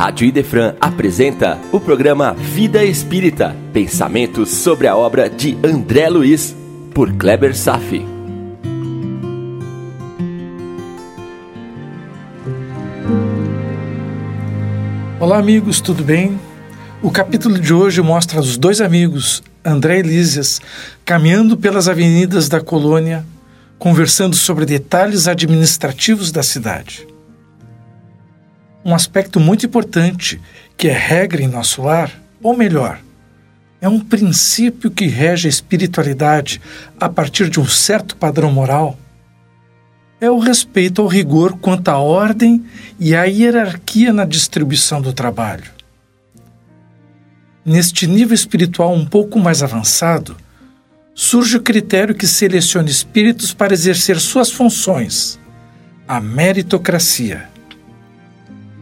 Rádio Idefran apresenta o programa Vida Espírita, pensamentos sobre a obra de André Luiz, por Kleber Safi. Olá amigos, tudo bem? O capítulo de hoje mostra os dois amigos, André e Lísias, caminhando pelas avenidas da colônia, conversando sobre detalhes administrativos da cidade um aspecto muito importante que é regra em nosso lar, ou melhor, é um princípio que rege a espiritualidade a partir de um certo padrão moral, é o respeito ao rigor quanto à ordem e à hierarquia na distribuição do trabalho. Neste nível espiritual um pouco mais avançado, surge o critério que seleciona espíritos para exercer suas funções, a meritocracia.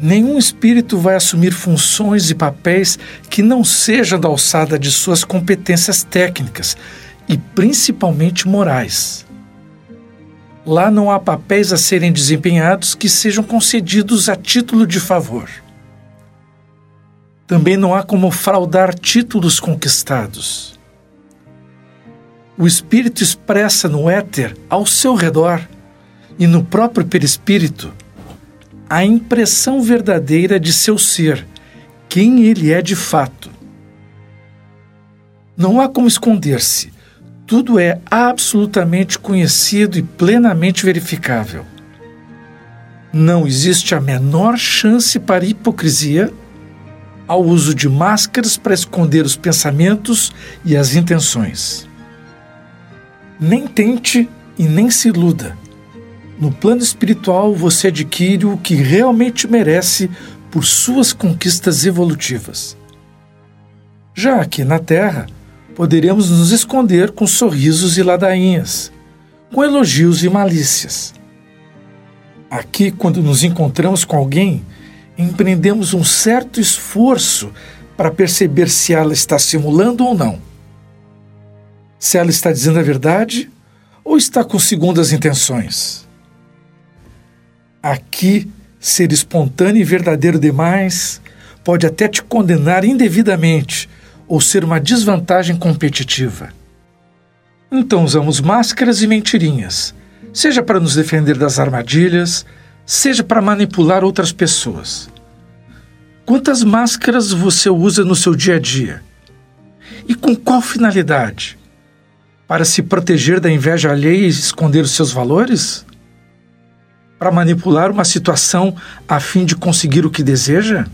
Nenhum espírito vai assumir funções e papéis que não sejam da alçada de suas competências técnicas e principalmente morais. Lá não há papéis a serem desempenhados que sejam concedidos a título de favor. Também não há como fraudar títulos conquistados. O espírito expressa no éter, ao seu redor e no próprio perispírito, a impressão verdadeira de seu ser, quem ele é de fato. Não há como esconder-se, tudo é absolutamente conhecido e plenamente verificável. Não existe a menor chance para hipocrisia ao uso de máscaras para esconder os pensamentos e as intenções. Nem tente e nem se iluda no plano espiritual, você adquire o que realmente merece por suas conquistas evolutivas. Já aqui na Terra, poderemos nos esconder com sorrisos e ladainhas, com elogios e malícias. Aqui, quando nos encontramos com alguém, empreendemos um certo esforço para perceber se ela está simulando ou não. Se ela está dizendo a verdade ou está com segundas intenções. Aqui, ser espontâneo e verdadeiro demais pode até te condenar indevidamente ou ser uma desvantagem competitiva. Então usamos máscaras e mentirinhas, seja para nos defender das armadilhas, seja para manipular outras pessoas. Quantas máscaras você usa no seu dia a dia? E com qual finalidade? Para se proteger da inveja alheia e esconder os seus valores? Para manipular uma situação a fim de conseguir o que deseja?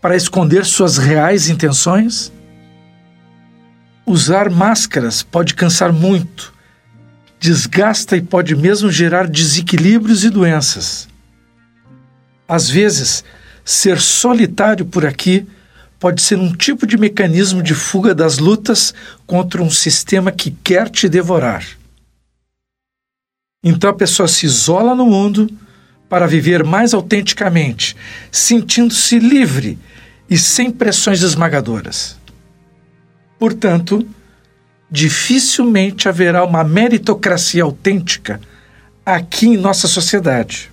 Para esconder suas reais intenções? Usar máscaras pode cansar muito, desgasta e pode mesmo gerar desequilíbrios e doenças. Às vezes, ser solitário por aqui pode ser um tipo de mecanismo de fuga das lutas contra um sistema que quer te devorar. Então a pessoa se isola no mundo para viver mais autenticamente, sentindo-se livre e sem pressões esmagadoras. Portanto, dificilmente haverá uma meritocracia autêntica aqui em nossa sociedade.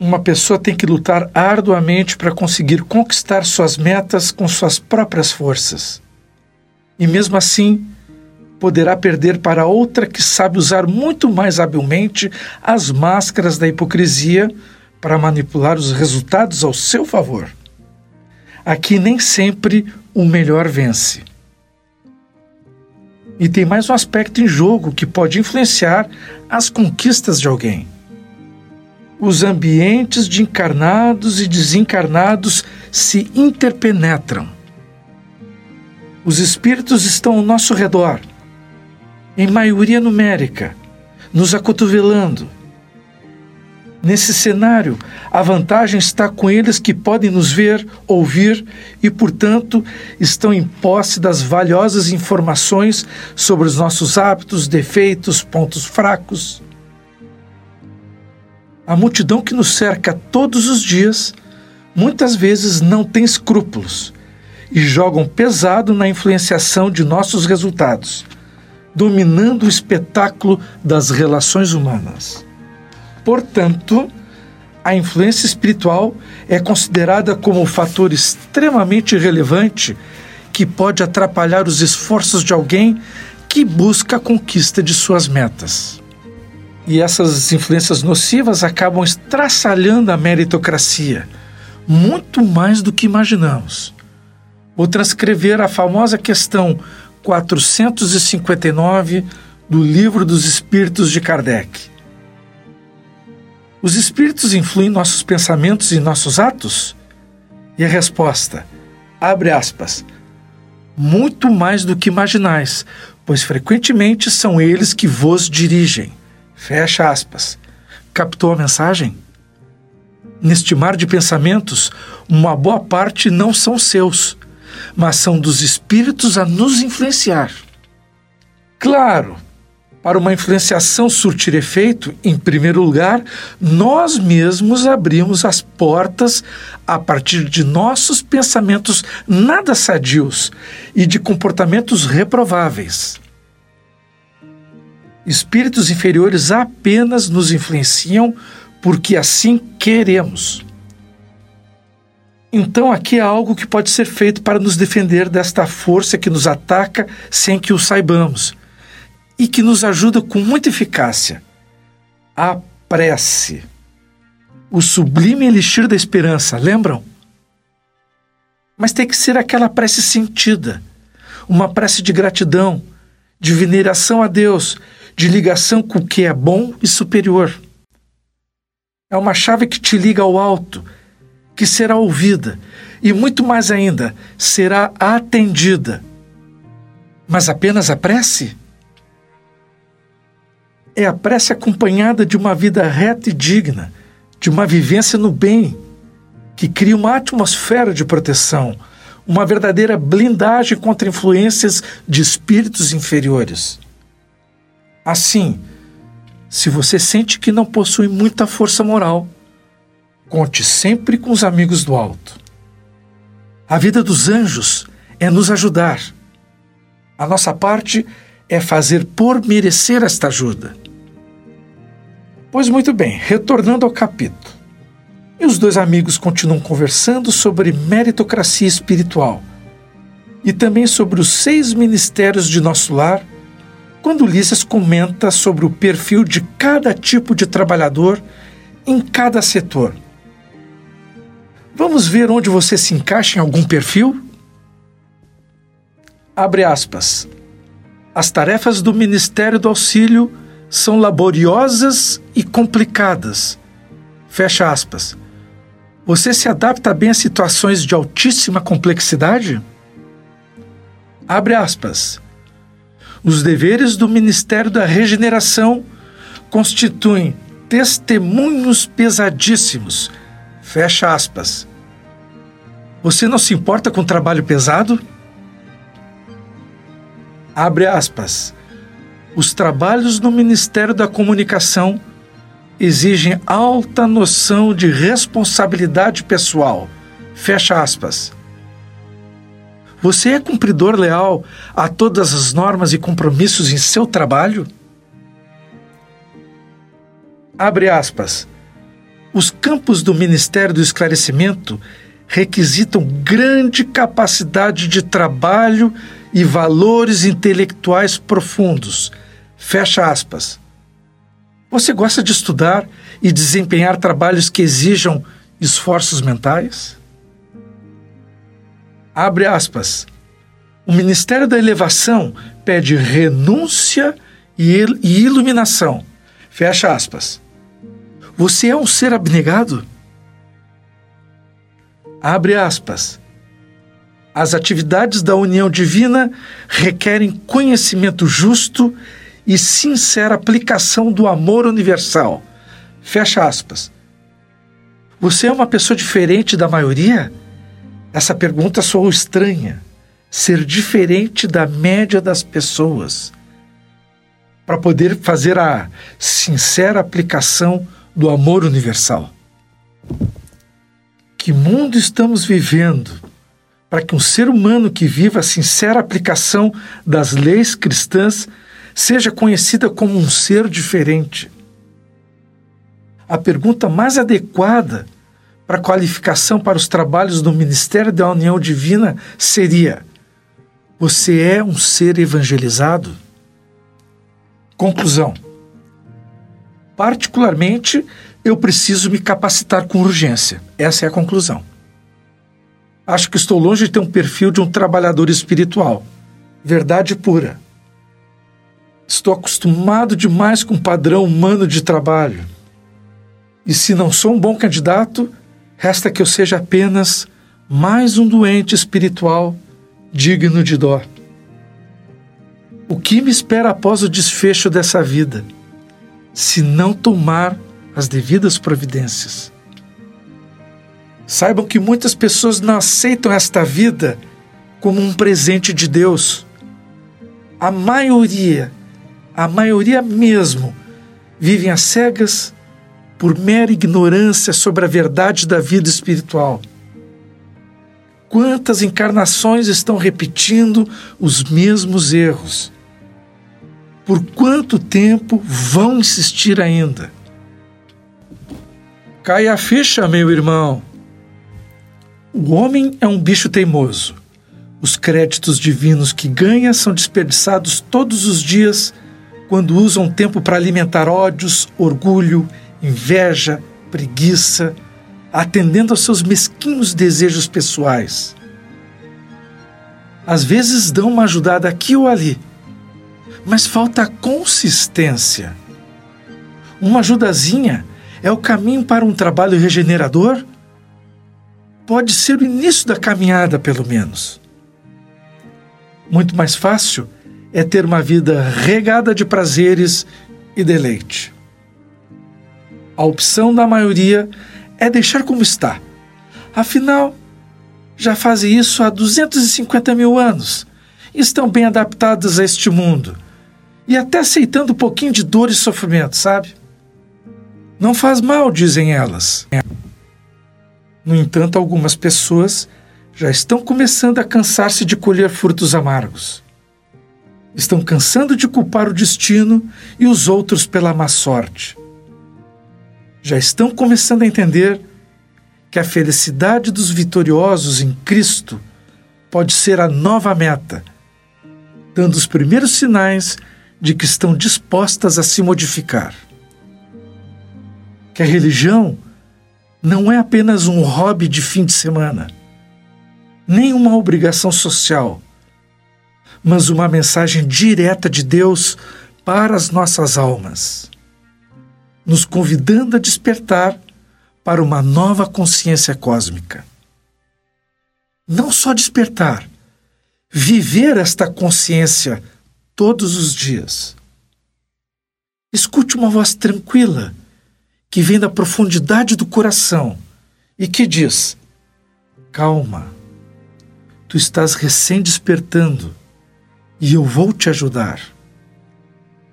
Uma pessoa tem que lutar arduamente para conseguir conquistar suas metas com suas próprias forças. E mesmo assim, poderá perder para outra que sabe usar muito mais habilmente as máscaras da hipocrisia para manipular os resultados ao seu favor. Aqui nem sempre o melhor vence. E tem mais um aspecto em jogo que pode influenciar as conquistas de alguém. Os ambientes de encarnados e desencarnados se interpenetram. Os espíritos estão ao nosso redor em maioria numérica, nos acotovelando. Nesse cenário, a vantagem está com eles que podem nos ver, ouvir e, portanto, estão em posse das valiosas informações sobre os nossos hábitos, defeitos, pontos fracos. A multidão que nos cerca todos os dias muitas vezes não tem escrúpulos e jogam pesado na influenciação de nossos resultados dominando o espetáculo das relações humanas. Portanto, a influência espiritual é considerada como um fator extremamente relevante que pode atrapalhar os esforços de alguém que busca a conquista de suas metas. E essas influências nocivas acabam estraçalhando a meritocracia, muito mais do que imaginamos. Vou transcrever a famosa questão 459 do Livro dos Espíritos de Kardec. Os espíritos influem nossos pensamentos e nossos atos? E a resposta, abre aspas, muito mais do que imaginais, pois frequentemente são eles que vos dirigem. Fecha aspas. Captou a mensagem? Neste mar de pensamentos, uma boa parte não são seus, mas são dos espíritos a nos influenciar. Claro, para uma influenciação surtir efeito, em primeiro lugar, nós mesmos abrimos as portas a partir de nossos pensamentos nada sadios e de comportamentos reprováveis. Espíritos inferiores apenas nos influenciam porque assim queremos. Então, aqui há algo que pode ser feito para nos defender desta força que nos ataca sem que o saibamos e que nos ajuda com muita eficácia. A prece. O sublime elixir da esperança, lembram? Mas tem que ser aquela prece sentida, uma prece de gratidão, de veneração a Deus, de ligação com o que é bom e superior. É uma chave que te liga ao alto, que será ouvida e, muito mais ainda, será atendida. Mas apenas a prece? é a prece acompanhada de uma vida reta e digna, de uma vivência no bem, que cria uma atmosfera de proteção, uma verdadeira blindagem contra influências de espíritos inferiores. Assim, se você sente que não possui muita força moral, conte sempre com os amigos do alto. A vida dos anjos é nos ajudar. A nossa parte é fazer por merecer esta ajuda. Pois muito bem, retornando ao capítulo. E os dois amigos continuam conversando sobre meritocracia espiritual e também sobre os seis ministérios de nosso lar, quando Ulisses comenta sobre o perfil de cada tipo de trabalhador em cada setor. Vamos ver onde você se encaixa em algum perfil? Abre aspas. As tarefas do Ministério do Auxílio são laboriosas e complicadas. Fecha aspas. Você se adapta bem a situações de altíssima complexidade? Abre aspas. Os deveres do Ministério da Regeneração constituem testemunhos pesadíssimos. Fecha aspas. Você não se importa com trabalho pesado? Abre aspas. Os trabalhos no Ministério da Comunicação exigem alta noção de responsabilidade pessoal. Fecha aspas. Você é cumpridor leal a todas as normas e compromissos em seu trabalho? Abre aspas. Os campos do Ministério do Esclarecimento requisitam grande capacidade de trabalho e valores intelectuais profundos Fecha aspas. Você gosta de estudar e desempenhar trabalhos que exijam esforços mentais? Abre aspas. O Ministério da Elevação pede renúncia e iluminação. Fecha aspas. Você é um ser abnegado? Abre aspas. As atividades da união divina requerem conhecimento justo e sincera aplicação do amor universal. Fecha aspas. Você é uma pessoa diferente da maioria? Essa pergunta soou estranha. Ser diferente da média das pessoas. Para poder fazer a sincera aplicação do amor universal. Que mundo estamos vivendo para que um ser humano que viva a sincera aplicação das leis cristãs seja conhecida como um ser diferente. a pergunta mais adequada para qualificação para os trabalhos do Ministério da União Divina seria: Você é um ser evangelizado? Conclusão. Particularmente, eu preciso me capacitar com urgência. Essa é a conclusão. Acho que estou longe de ter um perfil de um trabalhador espiritual. Verdade pura. Estou acostumado demais com o padrão humano de trabalho. E se não sou um bom candidato, resta que eu seja apenas mais um doente espiritual digno de dó. O que me espera após o desfecho dessa vida, se não tomar as devidas providências? Saibam que muitas pessoas não aceitam esta vida como um presente de Deus. A maioria, a maioria mesmo, vivem às cegas por mera ignorância sobre a verdade da vida espiritual. Quantas encarnações estão repetindo os mesmos erros? Por quanto tempo vão insistir ainda? Cai a ficha, meu irmão. O homem é um bicho teimoso. Os créditos divinos que ganha são desperdiçados todos os dias quando usam tempo para alimentar ódios, orgulho, inveja, preguiça, atendendo aos seus mesquinhos desejos pessoais. Às vezes dão uma ajudada aqui ou ali, mas falta consistência. Uma ajudazinha é o caminho para um trabalho regenerador? pode ser o início da caminhada, pelo menos. Muito mais fácil é ter uma vida regada de prazeres e deleite. A opção da maioria é deixar como está. Afinal, já fazem isso há 250 mil anos e estão bem adaptadas a este mundo e até aceitando um pouquinho de dor e sofrimento, sabe? Não faz mal, dizem elas. No entanto, algumas pessoas já estão começando a cansar-se de colher frutos amargos. Estão cansando de culpar o destino e os outros pela má sorte. Já estão começando a entender que a felicidade dos vitoriosos em Cristo pode ser a nova meta, dando os primeiros sinais de que estão dispostas a se modificar. Que a religião não é apenas um hobby de fim de semana, nem uma obrigação social, mas uma mensagem direta de Deus para as nossas almas, nos convidando a despertar para uma nova consciência cósmica. Não só despertar, viver esta consciência todos os dias. Escute uma voz tranquila que vem da profundidade do coração e que diz: Calma, tu estás recém despertando e eu vou te ajudar.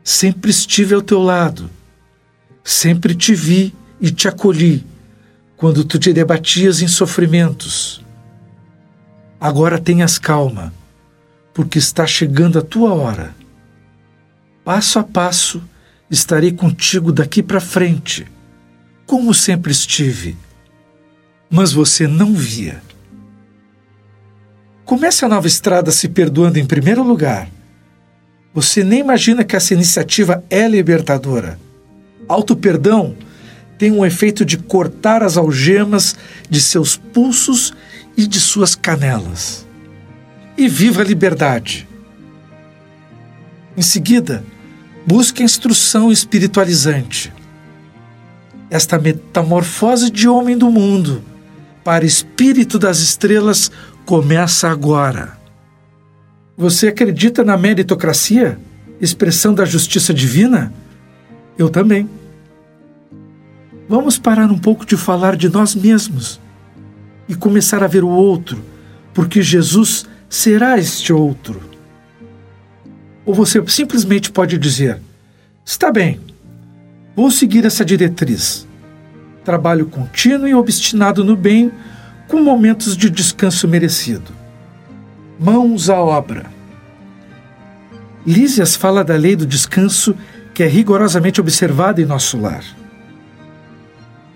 Sempre estive ao teu lado, sempre te vi e te acolhi quando tu te debatias em sofrimentos. Agora tenhas calma, porque está chegando a tua hora. Passo a passo estarei contigo daqui para frente como sempre estive, mas você não via. Comece a nova estrada se perdoando em primeiro lugar. Você nem imagina que essa iniciativa é libertadora. Auto-perdão tem um efeito de cortar as algemas de seus pulsos e de suas canelas. E viva a liberdade! Em seguida, busque a instrução espiritualizante esta metamorfose de homem do mundo para espírito das estrelas começa agora. Você acredita na meritocracia, expressão da justiça divina? Eu também. Vamos parar um pouco de falar de nós mesmos e começar a ver o outro, porque Jesus será este outro. Ou você simplesmente pode dizer: está bem, Vou seguir essa diretriz. Trabalho contínuo e obstinado no bem, com momentos de descanso merecido. Mãos à obra. Lísias fala da lei do descanso que é rigorosamente observada em nosso lar.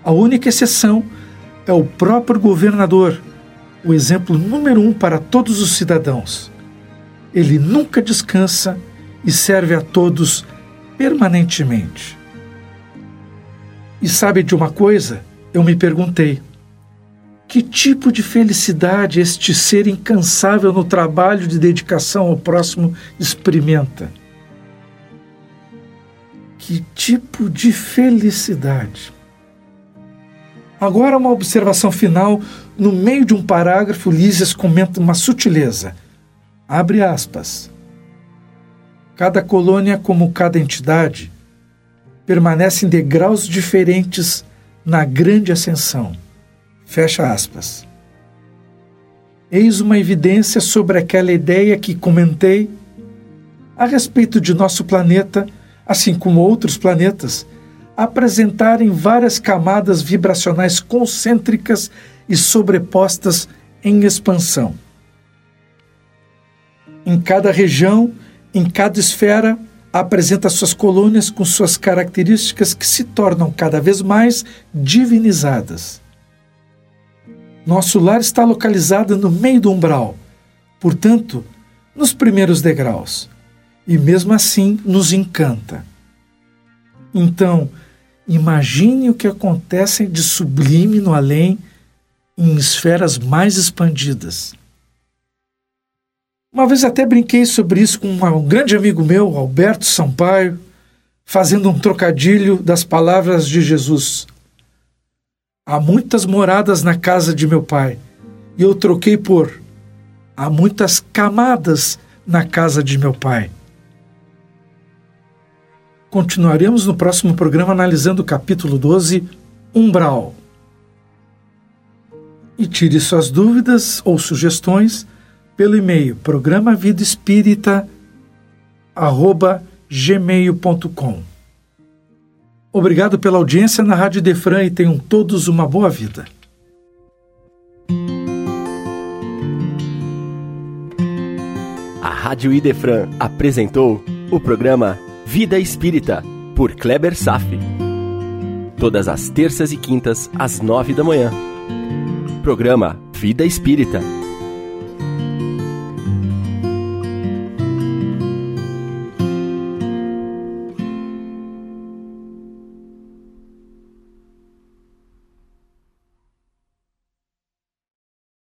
A única exceção é o próprio governador, o exemplo número um para todos os cidadãos. Ele nunca descansa e serve a todos permanentemente. E sabe de uma coisa? Eu me perguntei: que tipo de felicidade este ser incansável no trabalho de dedicação ao próximo experimenta? Que tipo de felicidade? Agora, uma observação final. No meio de um parágrafo, Lísias comenta uma sutileza. Abre aspas. Cada colônia, como cada entidade, permanece em degraus diferentes na grande ascensão. Fecha aspas. Eis uma evidência sobre aquela ideia que comentei a respeito de nosso planeta, assim como outros planetas, apresentarem várias camadas vibracionais concêntricas e sobrepostas em expansão. Em cada região, em cada esfera, apresenta suas colônias com suas características que se tornam cada vez mais divinizadas. Nosso lar está localizado no meio do umbral, portanto, nos primeiros degraus, e mesmo assim nos encanta. Então, imagine o que acontece de sublime no além em esferas mais expandidas. Uma vez até brinquei sobre isso com um grande amigo meu, Alberto Sampaio, fazendo um trocadilho das palavras de Jesus. Há muitas moradas na casa de meu pai, e eu troquei por há muitas camadas na casa de meu pai. Continuaremos no próximo programa analisando o capítulo 12, Umbral. E tire suas dúvidas ou sugestões pelo e-mail programavidaespírita@gmail.com. Obrigado pela audiência na Rádio Defran e tenham todos uma boa vida. A Rádio Idefran apresentou o programa Vida Espírita por Kleber Safi. Todas as terças e quintas às nove da manhã. Programa Vida Espírita